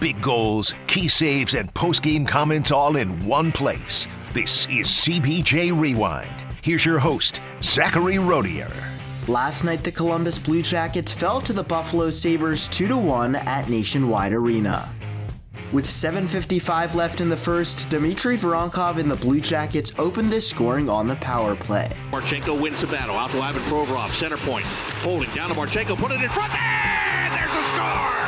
big goals, key saves, and post-game comments all in one place. This is CBJ Rewind. Here's your host, Zachary Rodier. Last night, the Columbus Blue Jackets fell to the Buffalo Sabres 2 1 at Nationwide Arena. With 7.55 left in the first, Dmitry Voronkov and the Blue Jackets opened this scoring on the power play. Marchenko wins the battle. Out to Ivan Provorov, center point. Holding down to Marchenko, put it in front. And there's a score!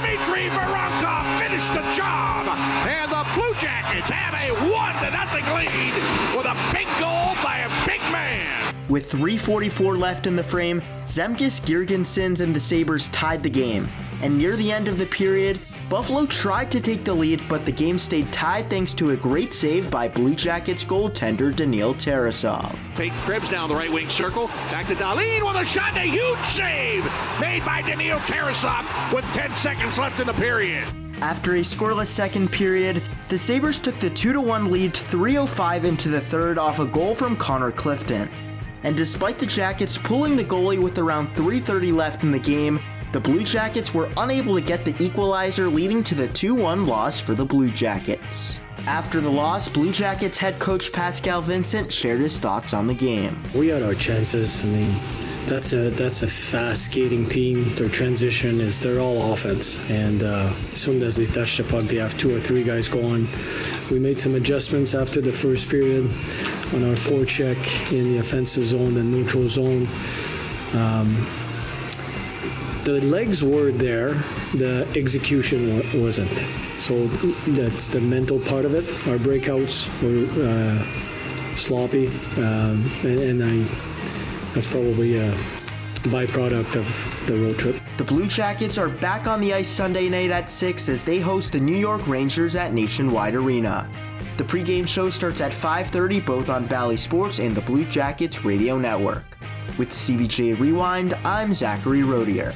Dmitry Voronkov finished the job! And the Blue Jackets have a 1 to nothing lead with a big goal by a big man! With 3.44 left in the frame, Zemgus Girgensons and the Sabres tied the game. And near the end of the period, Buffalo tried to take the lead, but the game stayed tied thanks to a great save by Blue Jackets goaltender Daniil Tarasov. Peyton Krebs down the right wing circle. Back to Dahlin with a shot and a huge save made by Daniil Tarasov with 10 seconds left in the period. After a scoreless second period, the Sabres took the 2 1 lead 3.05 into the third off a goal from Connor Clifton. And despite the Jackets pulling the goalie with around 3.30 left in the game, the Blue Jackets were unable to get the equalizer, leading to the 2 1 loss for the Blue Jackets. After the loss, Blue Jackets head coach Pascal Vincent shared his thoughts on the game. We had our chances. I mean, that's a that's a fast skating team. Their transition is they're all offense, and uh, as soon as they touch the puck, they have two or three guys going. We made some adjustments after the first period on our forecheck in the offensive zone and neutral zone. Um, the legs were there, the execution wasn't. So that's the mental part of it. Our breakouts were uh, sloppy, um, and, and I, that's probably a byproduct of the road trip. The Blue Jackets are back on the ice Sunday night at 6 as they host the New York Rangers at Nationwide Arena. The pregame show starts at 5:30 both on Bally Sports and the Blue Jackets Radio Network. With CBJ Rewind, I'm Zachary Rodier.